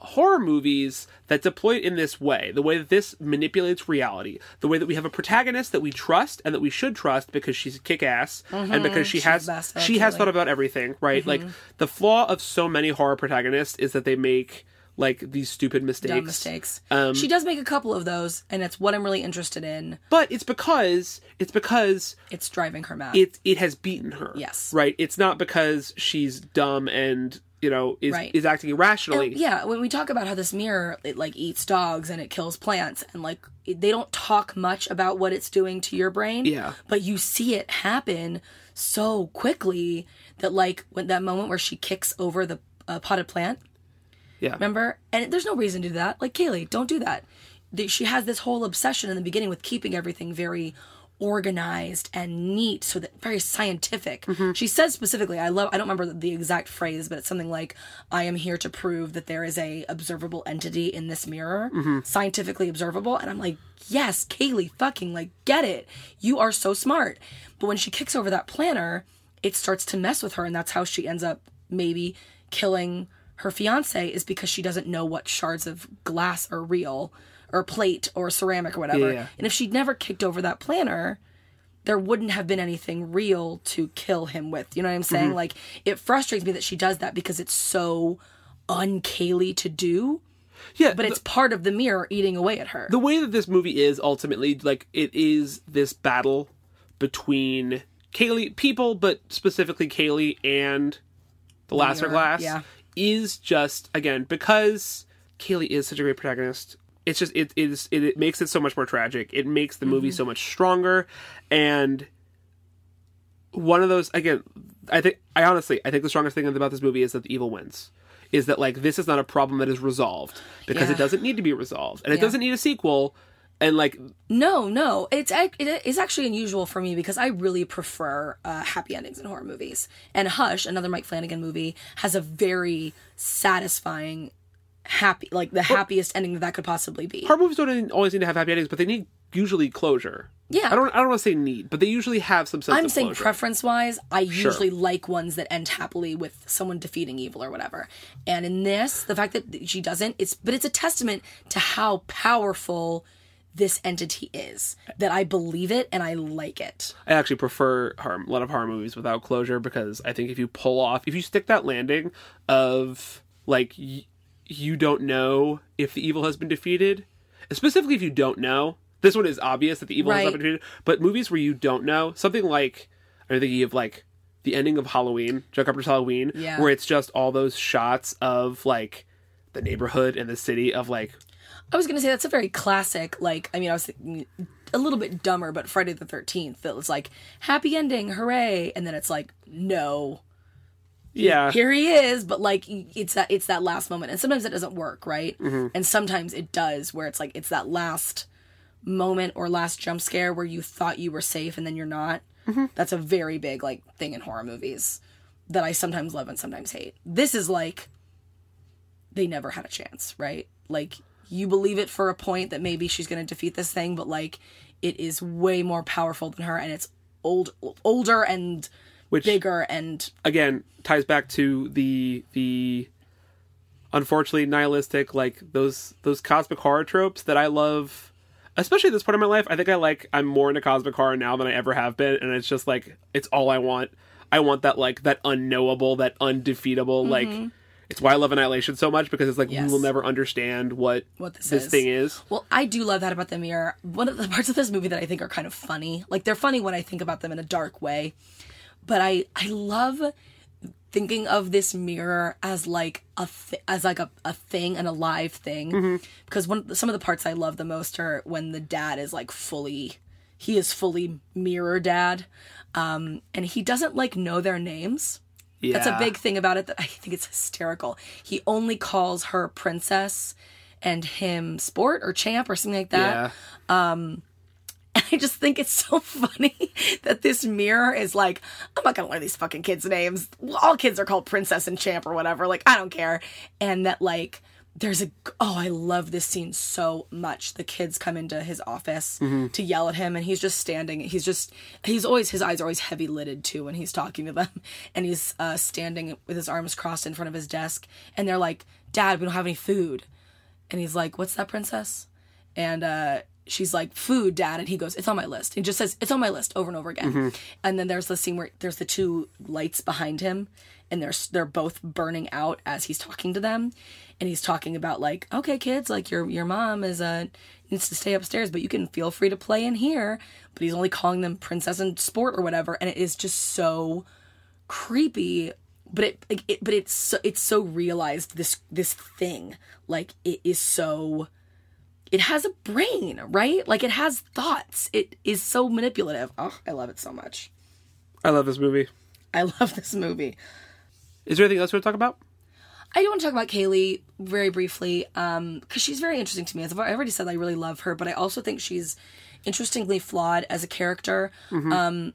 horror movies that deploy it in this way the way that this manipulates reality the way that we have a protagonist that we trust and that we should trust because she's a kick-ass and because she Mm-hmm. She's has best, she has thought about everything right like the flaw of so many horror protagonists is that they make like these stupid mistakes Dumb mistakes. Um, she does make a couple of those, and it's what I'm really interested in. but it's because it's because It's driving her mad. it it has beaten her Yes. right it's not because she's dumb and you know is Right. is acting irrationally yeah, when we talk about how this mirror it like eats dogs and it kills plants, and like they don't talk much about what it's doing to your brain. Yeah. but you see it happen so quickly that like when that moment where she kicks over the uh, potted plant. yeah Remember? And there's no reason to do that. Like, Kaylee, don't do that. The- She has this whole obsession in the beginning with keeping everything very organized and neat, so that very scientific. Mm-hmm. She says specifically, I love, I don't remember the exact phrase, but it's something like, I am here to prove that there is a observable entity in this mirror, mm-hmm. scientifically observable. And I'm like, yes, Kaylee, fucking like, get it. You are so smart. But when she kicks over that planner, it starts to mess with her, and that's how she ends up maybe killing her fiance is because she doesn't know what shards of glass are real or plate or ceramic or whatever. Yeah. And if she'd never kicked over that planner, there wouldn't have been anything real to kill him with. You know what I'm saying? Mm-hmm. Like it frustrates me that she does that because it's so un-Kaylee to do, yeah but it's part of the mirror eating away at her. the way that this movie is ultimately like it is this battle between Kaylee people, but specifically Kaylee and the Lasser Glass yeah. is just again because Kaylee is such a great protagonist. It's just it is it, it makes it so much more tragic. It makes the Mm-hmm. movie so much stronger, and one of those again. I think I honestly I think the strongest thing about this movie is that the evil wins. Is that like this is not a problem that is resolved because Yeah. it doesn't need to be resolved and it Yeah. doesn't need a sequel and like No, no, it's it is actually unusual for me because I really prefer uh, happy endings in horror movies. And Hush, another Mike Flanagan movie, has a very satisfying, happy, like the happiest ending that that could possibly be. horror movies don't always need to have happy endings, but they need usually closure. Yeah. I don't. I don't want to say need, but they usually have some sense of. I'm saying closure. preference wise, I usually like ones that end happily with someone defeating evil or whatever. And in this, the fact that she doesn't, it's but it's a testament to how powerful this entity is. That I believe it and I like it. I actually prefer horror, a lot of horror movies without closure because I think if you pull off, if you stick that landing of like y- you don't know if the evil has been defeated, specifically if you don't know. This one is obvious that the evil has not been defeated, but movies where you don't know, something like I'm thinking of like the ending of Halloween, John Carpenter's Halloween, Yeah. where it's just all those shots of like the neighborhood and the city of like I was gonna say that's a very classic, like I mean I was thinking a little bit dumber, but Friday the thirteenth that was like happy ending, hooray, and then it's like, no. Yeah Here he is, but like it's that it's that last moment. And sometimes it doesn't work, right? Mm-hmm. And sometimes it does where it's like it's that last moment or last jump scare where you thought you were safe and then you're not. Mm-hmm. That's a very big like thing in horror movies that I sometimes love and sometimes hate. This is like they never had a chance, right? Like you believe it for a point that maybe she's going to defeat this thing, but like it is way more powerful than her and it's old older and which bigger and again ties back to the the unfortunately nihilistic like those those cosmic horror tropes that I love especially at this point in my life I think I like I'm more into cosmic horror now than I ever have been and it's just like it's all I want I want that like that unknowable that undefeatable mm-hmm. like it's why I love Annihilation so much because it's like Yes. we will never understand what What this this is. thing is Well, I do love that about the mirror. One of the (laughs) parts of this movie that I think are kind of funny, like they're funny when I think about them in a dark way, but I I love thinking of this mirror as like a th- as like a, a thing, an alive thing. Because one some of the parts I love the most are when the dad is like fully he is fully mirror dad, um, and he doesn't like know their names. yeah That's a big thing about it that I think it's hysterical. He only calls her princess and him sport or champ or something like that. yeah I just think it's so (laughs) funny that this mirror is like, I'm not gonna learn these fucking kids' names. All kids are called princess and champ or whatever. Like, I don't care. And that like there's a oh i love this scene so much the kids come into his office to yell at him and he's just standing he's just he's always his eyes are always heavy lidded too when he's talking to them (laughs) and he's uh, standing with his arms crossed in front of his desk and they're like dad we don't have any food and he's like what's that princess and uh she's like food dad and he goes it's on my list. He just says it's on my list over and over again. Mm-hmm. And then there's the scene where there's the two lights behind him and they're they're both burning out as he's talking to them. And he's talking about like okay kids like your your mom is a, needs to stay upstairs but you can feel free to play in here. But he's only calling them princess and sport or whatever and it is just so creepy. But it, it but it's so, it's so realized this this thing. Like it is so it has a brain right like it has thoughts it is so manipulative oh i love it so much I love this movie. i (laughs) love this movie Is there anything else we want to talk about? I do want to talk about Kaylee very briefly because she's very interesting to me. As I've already said, I really love her, but I also think she's interestingly flawed as a character. Um,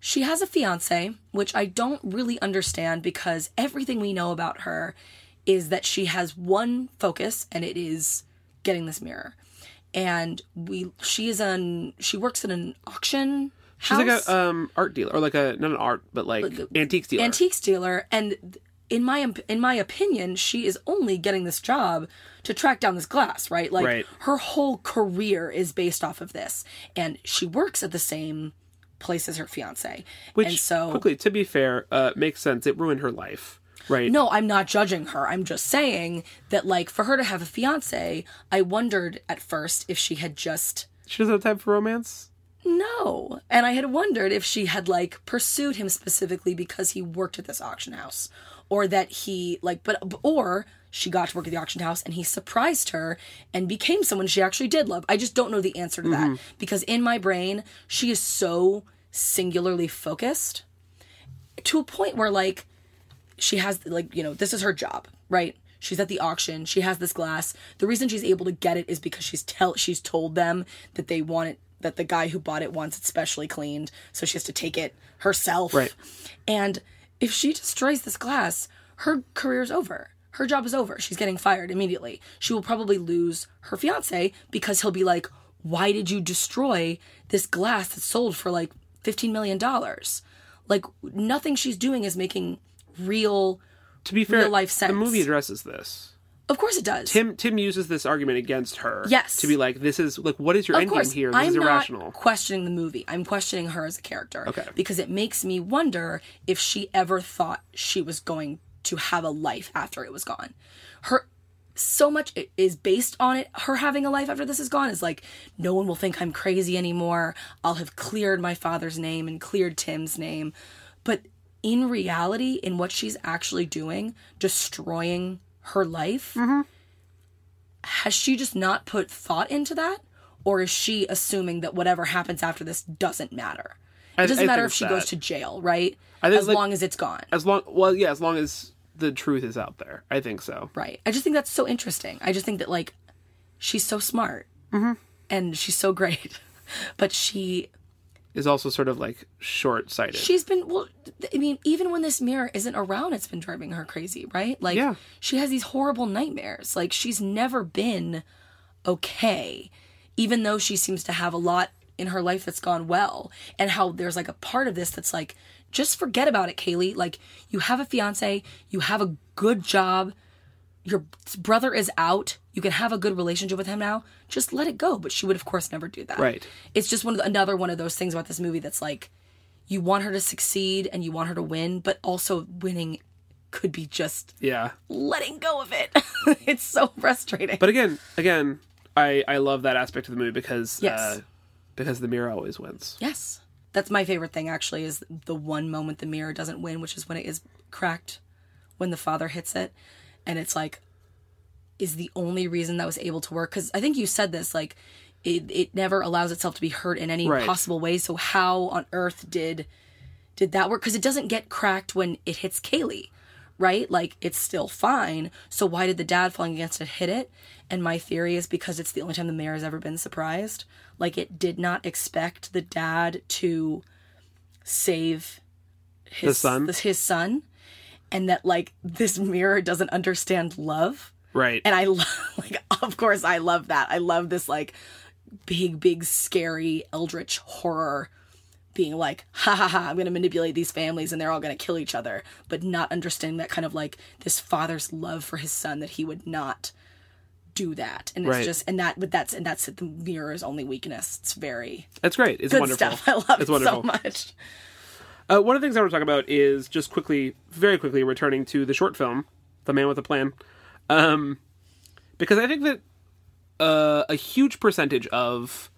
she has a fiance, which I don't really understand because everything we know about her is that she has one focus, and it is getting this mirror. And we, she is an, she works at an auction. She's like a um art dealer or like a not an art but like, antiques dealer. antiques dealer and in my in my opinion she is only getting this job to track down this glass right like Right. her whole career is based off of this and she works at the same place as her fiance Which and so quickly, to be fair, uh, makes sense. It ruined her life, right? no i'm not judging her i'm just saying that like for her to have a fiance i wondered at first if she had just she doesn't have time for romance. No. And I had wondered if she had like pursued him specifically because he worked at this auction house or that he like but or she got to work at the auction house and he surprised her and became someone she actually did love. I just don't know the answer to that mm-hmm. because in my brain she is so singularly focused to a point where like she has like you know this is her job right? She's at the auction. She has this glass. The reason she's able to get it is because she's tell she's told them that they want it that the guy who bought it wants it specially cleaned so she has to take it herself. Right. and if she destroys this glass her career's over. Her job is over. She's getting fired immediately. She will probably lose her fiance because he'll be like why did you destroy this glass that sold for like 15 million dollars? Like nothing she's doing is making real To be fair, Real life the movie addresses this. of course it does Tim Tim uses this argument against her. Yes. To be like, this is like, what is your of end course game here? This i'm is not irrational. questioning the movie i'm questioning her as a character Okay. because it makes me wonder if she ever thought she was going to have a life after it was gone her so much is based on it her having a life after this is gone is like no one will think i'm crazy anymore i'll have cleared my father's name and cleared tim's name in reality in what she's actually doing destroying her life has she just not put thought into that? Or is she assuming that whatever happens after this doesn't matter? It doesn't I matter if she it's goes to jail right? I as like- long as it's gone. As long, well, yeah, as long as the truth is out there, I think so. right. I just think that's so interesting. I just think that like she's so smart Mm-hmm. and she's so great (laughs) but she Is also sort of like short sighted. she's been well i mean even when this mirror isn't around it's been driving her crazy right like Yeah. she has these horrible nightmares like she's never been okay even though she seems to have a lot in her life that's gone well and how there's like a part of this that's like just forget about it kaylee like you have a fiance you have a good job your brother is out you can have a good relationship with him now just let it go but she would of course never do that Right. it's just one of the, another one of those things about this movie that's like you want her to succeed and you want her to win but also winning could be just yeah. letting go of it (laughs) it's so frustrating But again, again, I I love that aspect of the movie because Yes. uh, because the mirror always wins. yes that's my favorite thing actually is the one moment the mirror doesn't win which is when it is cracked when the father hits it and it's like is the only reason that was able to work. Because i think you said this like it, it never allows itself to be hurt in any Right. possible way. So how on earth did did that work? Because it doesn't get cracked when it hits kaylee right? Like it's still fine. So why did the dad falling against it hit it? And my theory is because it's the only time the mayor has ever been surprised. Like it did not expect the dad to save his son? his son. And that like this mirror doesn't understand love Right. And I love, (laughs) like, of course, I love that. I love this, like, big, big, scary, eldritch horror being like, ha ha ha, I'm going to manipulate these families and they're all going to kill each other, but not understanding that kind of like this father's love for his son that he would not do that. And it's Right. just, and that, but that's, and that's the mirror's only weakness. It's very That's great. It's wonderful. stuff. (laughs) I love it's it wonderful. so much. Uh, one of the things I want to talk about is just quickly, very quickly, returning to the short film, "The Man with a Plan," um, because I think that uh, a huge percentage of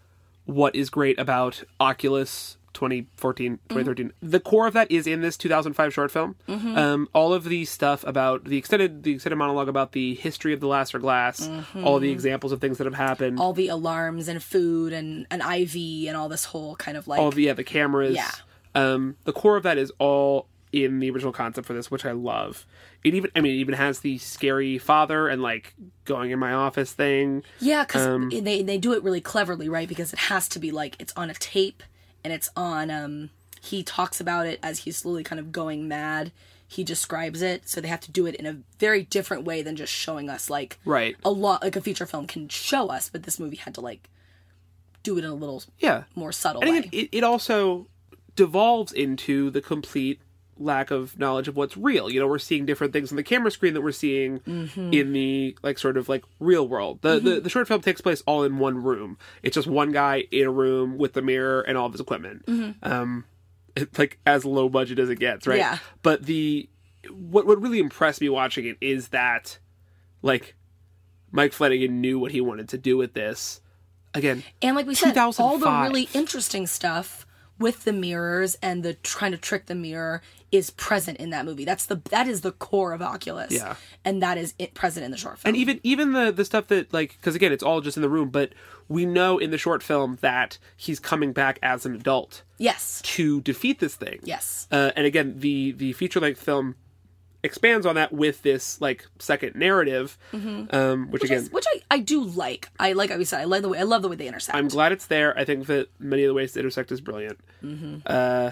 what is great about Oculus 2014, 2013, the core of that is in this 2005 short film. Um, all of the stuff about the extended, the extended monologue about the history of the Lasser Glass, all the examples of things that have happened, All the alarms and food and an IV and all this whole kind of like, all the yeah the cameras. Yeah. Um, the core of that is all in the original concept for this, which I love. It even I mean it even has the scary father and like going in my office thing. Yeah, because Um, they they do it really cleverly, right? Because it has to be like it's on a tape and it's on. um He talks about it as he's slowly kind of going mad. He describes it, so they have to do it in a very different way than just showing us like Right. a lot like a feature film can show us, but this movie had to like do it in a little Yeah. more subtle And way. it, it also devolves into the complete lack of knowledge of what's real. You know, we're seeing different things on the camera screen that we're seeing Mm-hmm. in the like sort of like real world. The, the the short film takes place all in one room. It's just one guy in a room with the mirror and all of his equipment. Um, it's like as low budget as it gets, right? Yeah. But the what what really impressed me watching it is that like Mike Flanagan knew what he wanted to do with this. Again, And like we said, all the really interesting stuff with the mirrors and the trying to trick the mirror is present in that movie. That's the that is the core of Oculus. Yeah. And that is it present in the short film. and even even the the stuff that like because again it's all just in the room but we know in the short film that he's coming back as an adult yes. to defeat this thing Yes. uh, and again the the feature length film expands on that with this like second narrative um, which, Mm-hmm. Which, again is, which I, I do like. I like I said, I like the way I love the way they intersect. i'm glad it's there i think that many of the ways to intersect is brilliant Mm-hmm. uh,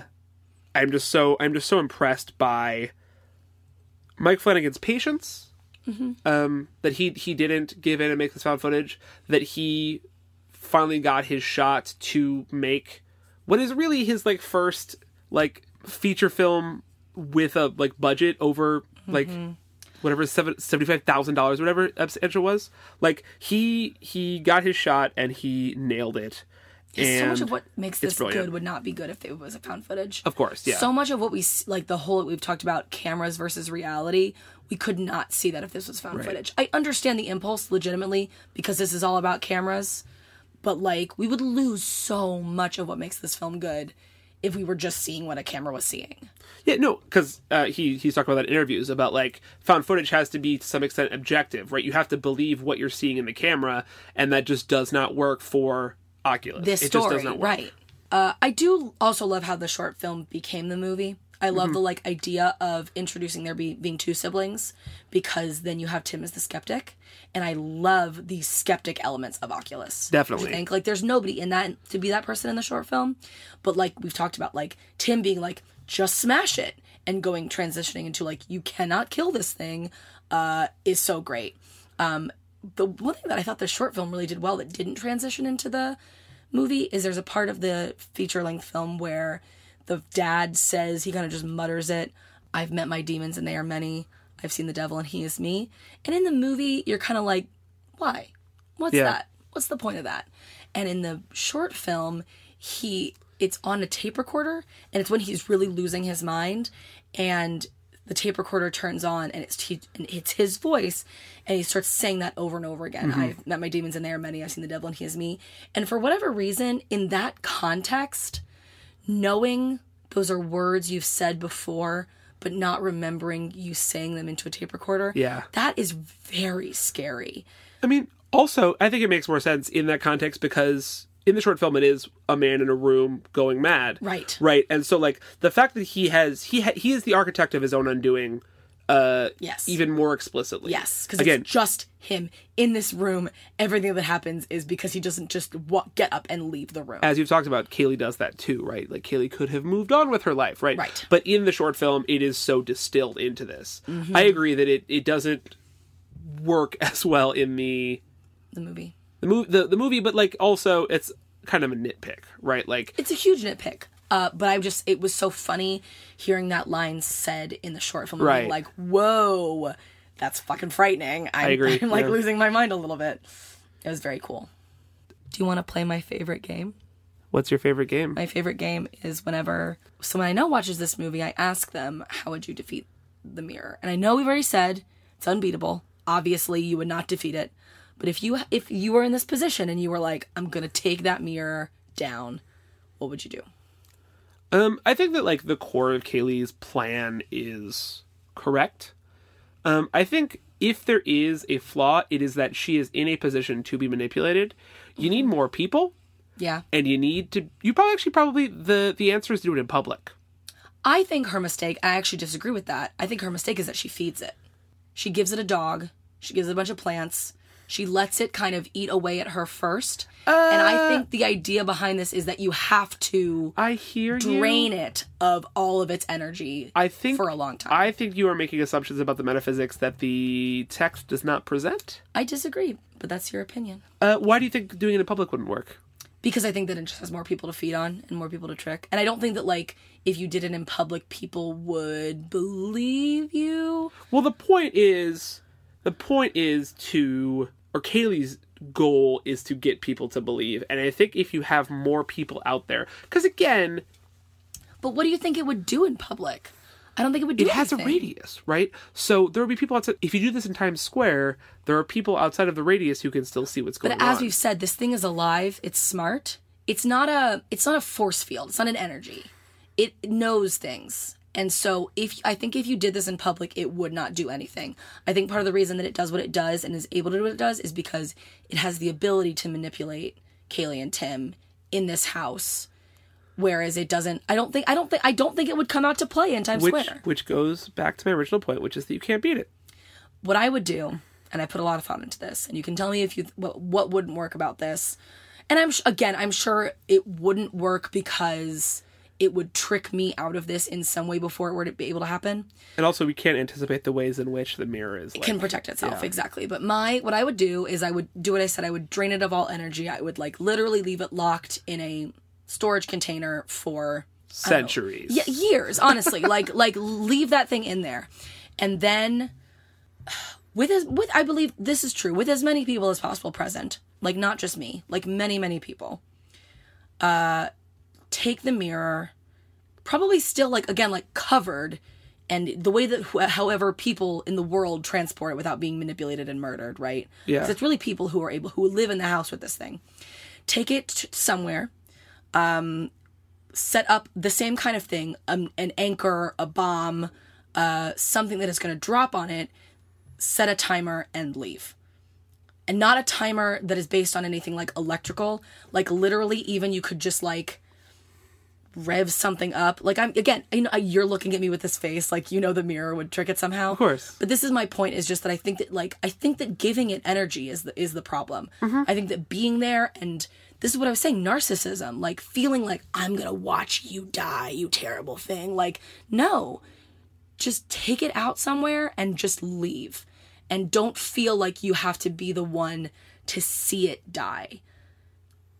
i'm just so i'm just so impressed by mike flanagan's patience Mm-hmm. um, that he he didn't give in and make this found footage. That he finally got his shot to make what is really his like first like feature film with a like budget over like Mm-hmm. whatever seven seventy five thousand dollars whatever extra was. Like he he got his shot and he nailed it. And so much of what makes this good would not be good if it was a found footage. Of course, yeah. So much of what we like the whole we've talked about cameras versus reality, we could not see that if this was found Right. footage. I understand the impulse legitimately because this is all about cameras, but like we would lose so much of what makes this film good if we were just seeing what a camera was seeing. Yeah, no, because uh, he he's talking about that in interviews about like found footage has to be to some extent objective, right? You have to believe what you're seeing in the camera, and that just does not work for Oculus. this it story, just does not work. right? Uh, I do also love how the short film became the movie. I love Mm-hmm. the like idea of introducing there be, being two siblings because then you have Tim as the skeptic, and I love the skeptic elements of Oculus. Definitely. I think like there's nobody in that to be that person in the short film, but like we've talked about, like Tim being like just smash it and going transitioning into like you cannot kill this thing uh, is so great. Um, the one thing that I thought the short film really did well that didn't transition into the movie is there's a part of the feature length film where the dad says he kind of just mutters it I've met my demons and they are many. I've seen the devil and he is me. And in the movie, you're kind of like, why? What's Yeah. that? What's the point of that? And in the short film, he it's on a tape recorder and it's when he's really losing his mind and the tape recorder turns on and it's he, and it's his voice and he starts saying that over and over again mm-hmm. i've met my demons and they are many i've seen the devil and he is me and for whatever reason in that context knowing those are words you've said before but not remembering you saying them into a tape recorder Yeah. that is very scary I mean, also, I think it makes more sense in that context because in the short film, it is a man in a room going mad, Right. Right, and so like the fact that he has he ha- he is the architect of his own undoing, uh, Yes. even more explicitly, yes because Again, it's just him in this room everything that happens is because he doesn't just wa- get up and leave the room as you've talked about, Kaylee does that too, right? Like Kaylee could have moved on with her life, right? Right. But in the short film, it is so distilled into this. Mm-hmm. I agree that it it doesn't work (laughs) as well in the The movie. the movie the, the movie but like also it's kind of a nitpick right like It's a huge nitpick. Uh, but I just it was so funny hearing that line said in the short film. Right. Like, whoa, that's fucking frightening. I'm, agree, I'm like yeah. losing my mind a little bit. It was very cool. Do you want to play my favorite game? what's your favorite game My favorite game is whenever someone I know watches this movie, I ask them, "How would you defeat the mirror?" And I know we've already said it's unbeatable. Obviously, you would not defeat it. But if you if you were in this position and you were like, "I'm gonna take that mirror down," what would you do? Um, I think that like the core of Kaylee's plan is correct. Um, I think if there is a flaw, it is that she is in a position to be manipulated. You need more people, Yeah. and you need to. You probably actually probably the the answer is to do it in public. I think her mistake, I actually disagree with that. I think her mistake is that she feeds it. She gives it a dog, she gives it a bunch of plants, she lets it kind of eat away at her first. and I think the idea behind this is that you have to I hear drain you. it of all of its energy I think for a long time. I think you are making assumptions about the metaphysics that the text does not present. I disagree, but that's your opinion. Uh, why do you think doing it in public wouldn't work? Because I think that it just has more people to feed on and more people to trick. And I don't think that, like, if you did it in public, people would believe you. Well, the point is, the point is to, or Kaylee's goal is to get people to believe. And I think if you have more people out there, because again, But what do you think it would do in public? I don't think it would do it has a radius, right? So there will be people outside. If you do this in Times Square, there are people outside of the radius who can still see what's going on. But as on. we've said, this thing is alive. It's smart. It's not a. It's not a force field. It's not an energy. It knows things. And so, if I think if you did this in public, it would not do anything. I think part of the reason that it does what it does and is able to do what it does is because it has the ability to manipulate Kaylee and Tim in this house, whereas it doesn't. I don't think. I don't think. I don't think it would come out to play in Times which Square. which goes back to my original point, which is that you can't beat it. what I would do, and I put a lot of thought into this, and you can tell me if you what, what wouldn't work about this. And I'm sh- again, I'm sure it wouldn't work because it would trick me out of this in some way before it were to be able to happen. And also, we can't anticipate the ways in which the mirror is. Like, Can protect itself exactly. But my what I would do is I would do what I said. I would drain it of all energy. I would like literally leave it locked in a storage container for centuries. yeah, years, honestly. (laughs) like like leave that thing in there. And then with as with I believe this is true, with as many people as possible present, like not just me, like many, many people. Uh take the mirror, probably still like again, like covered and the way that however people in the world transport it without being manipulated and murdered, right? Yeah. it's really people who are able who live in the house with this thing. Take it t- somewhere um, set up the same kind of thing um, an anchor, a bomb, uh, something that is going to drop on it, set a timer, and leave. And not a timer that is based on anything like electrical. Like literally, even you could just like rev something up. Like I'm again, you know, you're looking at me with this face, like you know the mirror would trick it somehow. Of course. But this is my point: is just that I think that like I think that giving it energy is the is the problem. Mm-hmm. I think that being there and this is what I was saying, narcissism, like feeling like I'm gonna watch you die, you terrible thing. Like no, just take it out somewhere and just leave, and don't feel like you have to be the one to see it die.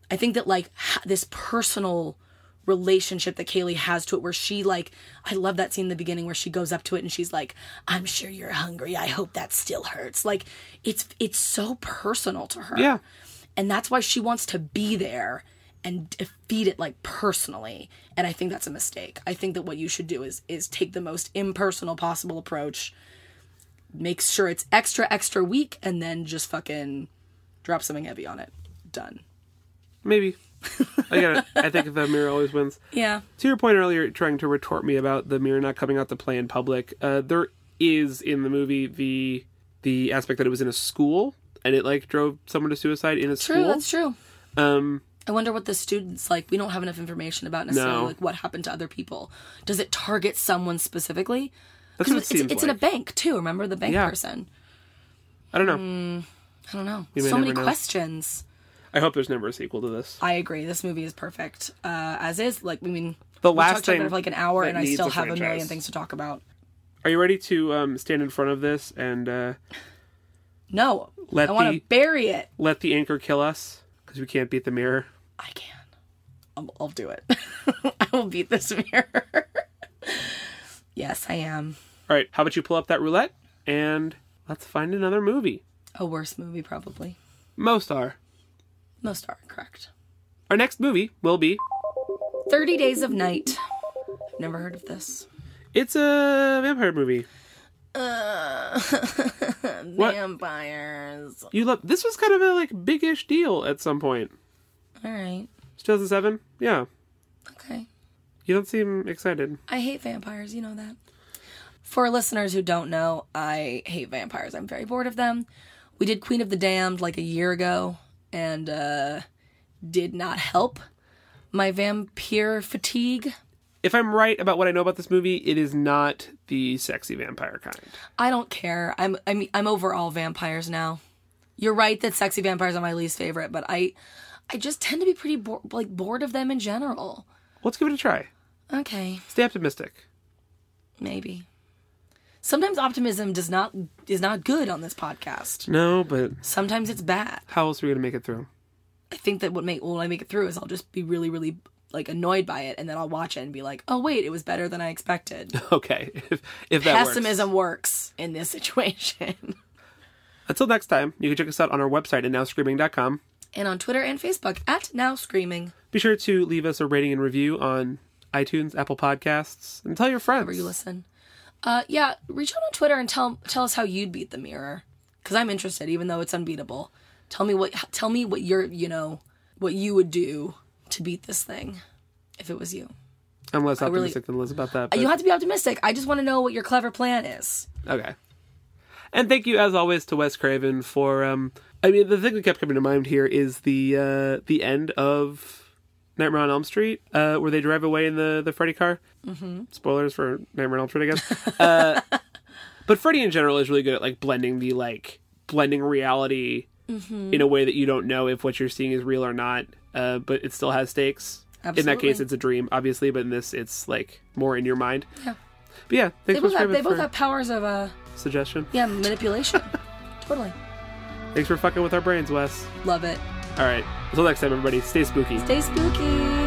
I think that like ha- this personal relationship that Kaylee has to it where she like I love that scene in the beginning where she goes up to it and she's like I'm sure you're hungry. I hope that still hurts. Like it's it's so personal to her. Yeah. and that's why she wants to be there and defeat it like personally. And I think that's a mistake. I think that what you should do is is take the most impersonal possible approach make sure it's extra extra weak and then just fucking drop something heavy on it. Done. Maybe. (laughs) I it. I think the mirror always wins. yeah To your point earlier, trying to retort me about the mirror not coming out to play in public, uh, there is in the movie the the aspect that it was in a school and it like drove someone to suicide in a school. True, school. that's true. Um, I wonder what the students like. We don't have enough information about necessarily No. like what happened to other people. Does it target someone specifically? that's what it it's, seems it's in a bank too. Remember the bank Yeah. person? I don't know. I don't know. may So many know. questions. I hope there's never a sequel to this. I agree. This movie is perfect uh, as is. Like, I mean, The we last talked about thing for like an hour, and I still a have a million things to talk about. Are you ready to um, stand in front of this and uh, No. Let I want the- to bury it. Let the anchor kill us because we can't beat the mirror. I can. I'll, I'll do it. (laughs) I will beat this (laughs) mirror. yes, I am. All right, how about you pull up that roulette and let's find another movie. A worse movie, probably. Most are. Most are correct. Our next movie will be 30 Days of Night. I've never heard of this. it's a vampire movie. Uh, (laughs) What? vampires. You love this was kind of a like big-ish deal at some point. All right. 2007. Yeah, Okay. you don't seem excited. I hate vampires, you know that. For listeners who don't know, I hate vampires. I'm very bored of them. We did Queen of the Damned like a year ago and uh did not help my vampire fatigue. If I'm right about what I know about this movie, it is not the sexy vampire kind. I don't care. I'm I'm I'm over all vampires now. You're right that sexy vampires are my least favorite, but I I just tend to be pretty bo- like bored of them in general. Let's give it a try. Okay, Stay optimistic. maybe. Sometimes optimism does not is not good on this podcast. No, but Sometimes it's bad. how else are we gonna make it through? I think that what make when I make it through is I'll just be really really like annoyed by it, and then I'll watch it and be like, oh wait, it was better than I expected. (laughs) Okay, if, if that works. Pessimism works in this (laughs) situation. Until next time, you can check us out on our website at nowscreaming.com. and on Twitter and Facebook at Now Screaming. Be sure to leave us a rating and review on iTunes, Apple Podcasts, and tell your friends. Where you listen. Uh, yeah, reach out on Twitter and tell tell us how you'd beat the mirror, because I'm interested, even though it's unbeatable. Tell me what tell me what you're you know what you would do to beat this thing, if it was you. I'm less really- optimistic than Liz about that. But... You have to be optimistic. I just want to know what your clever plan is. Okay. And thank you, as always, to Wes Craven for. Um, I mean, the thing that kept coming to mind here is the uh, the end of Nightmare on Elm Street, uh, where they drive away in the the Freddy car. Mm-hmm. Spoilers for Nightmare on Elm Street, I guess. uh, (laughs) but Freddy in general is really good at like blending the like blending reality in a way that you don't know if what you're seeing is real or not. Uh, but it still has stakes. In that case, it's a dream, obviously, but in this, it's like more in your mind. Yeah. But yeah, They thanks both have they both have powers of uh suggestion. yeah manipulation. (laughs) totally Thanks for fucking with our brains, Wes. love it. All right. Until next time, everybody, stay spooky. Stay spooky.